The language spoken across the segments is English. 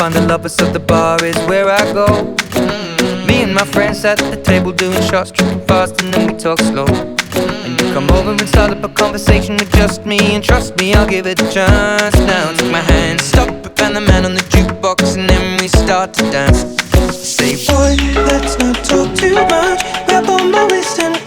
find the lovers so the bar is where I go. Mm. Me and my friends at the table doing shots, tripping fast, and then we talk slow. Mm. And you come over and start up a conversation with just me, and trust me, I'll give it a chance. Now take my hand, stop Van the Man on the jukebox, and then we start to dance. Say, Boy, let's not talk too much. Grab on my waist and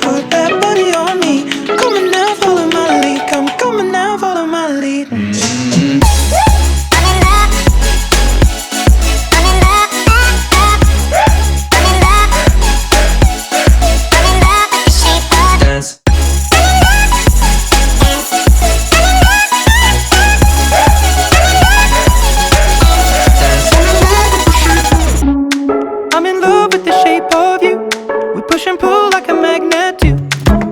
pull like a magnet do.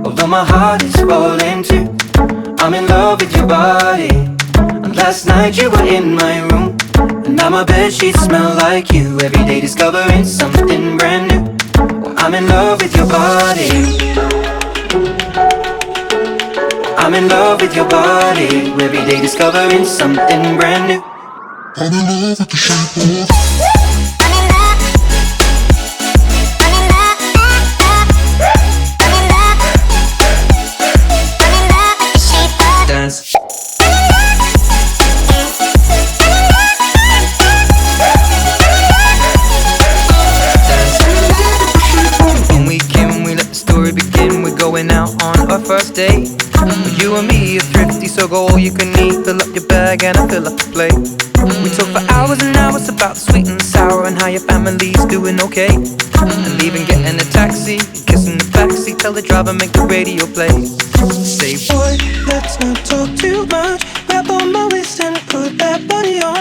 Although my heart is falling too. I'm in love with your body. And last night you were in my room. And now my sheets smell like you. Every day discovering something brand new. I'm in love with your body. I'm in love with your body. Every day discovering something brand new. I'm in love with the shape of going out on our first date. Mm, you and me are thrifty, so go all you can eat. Fill up your bag and I fill up the plate. We talk for hours and hours about sweet and sour and how your family's doing okay. And even getting a taxi, kissing the backseat, tell the driver make the radio play. Say, Boy, let's not talk too much. Grab on my waist and put that body on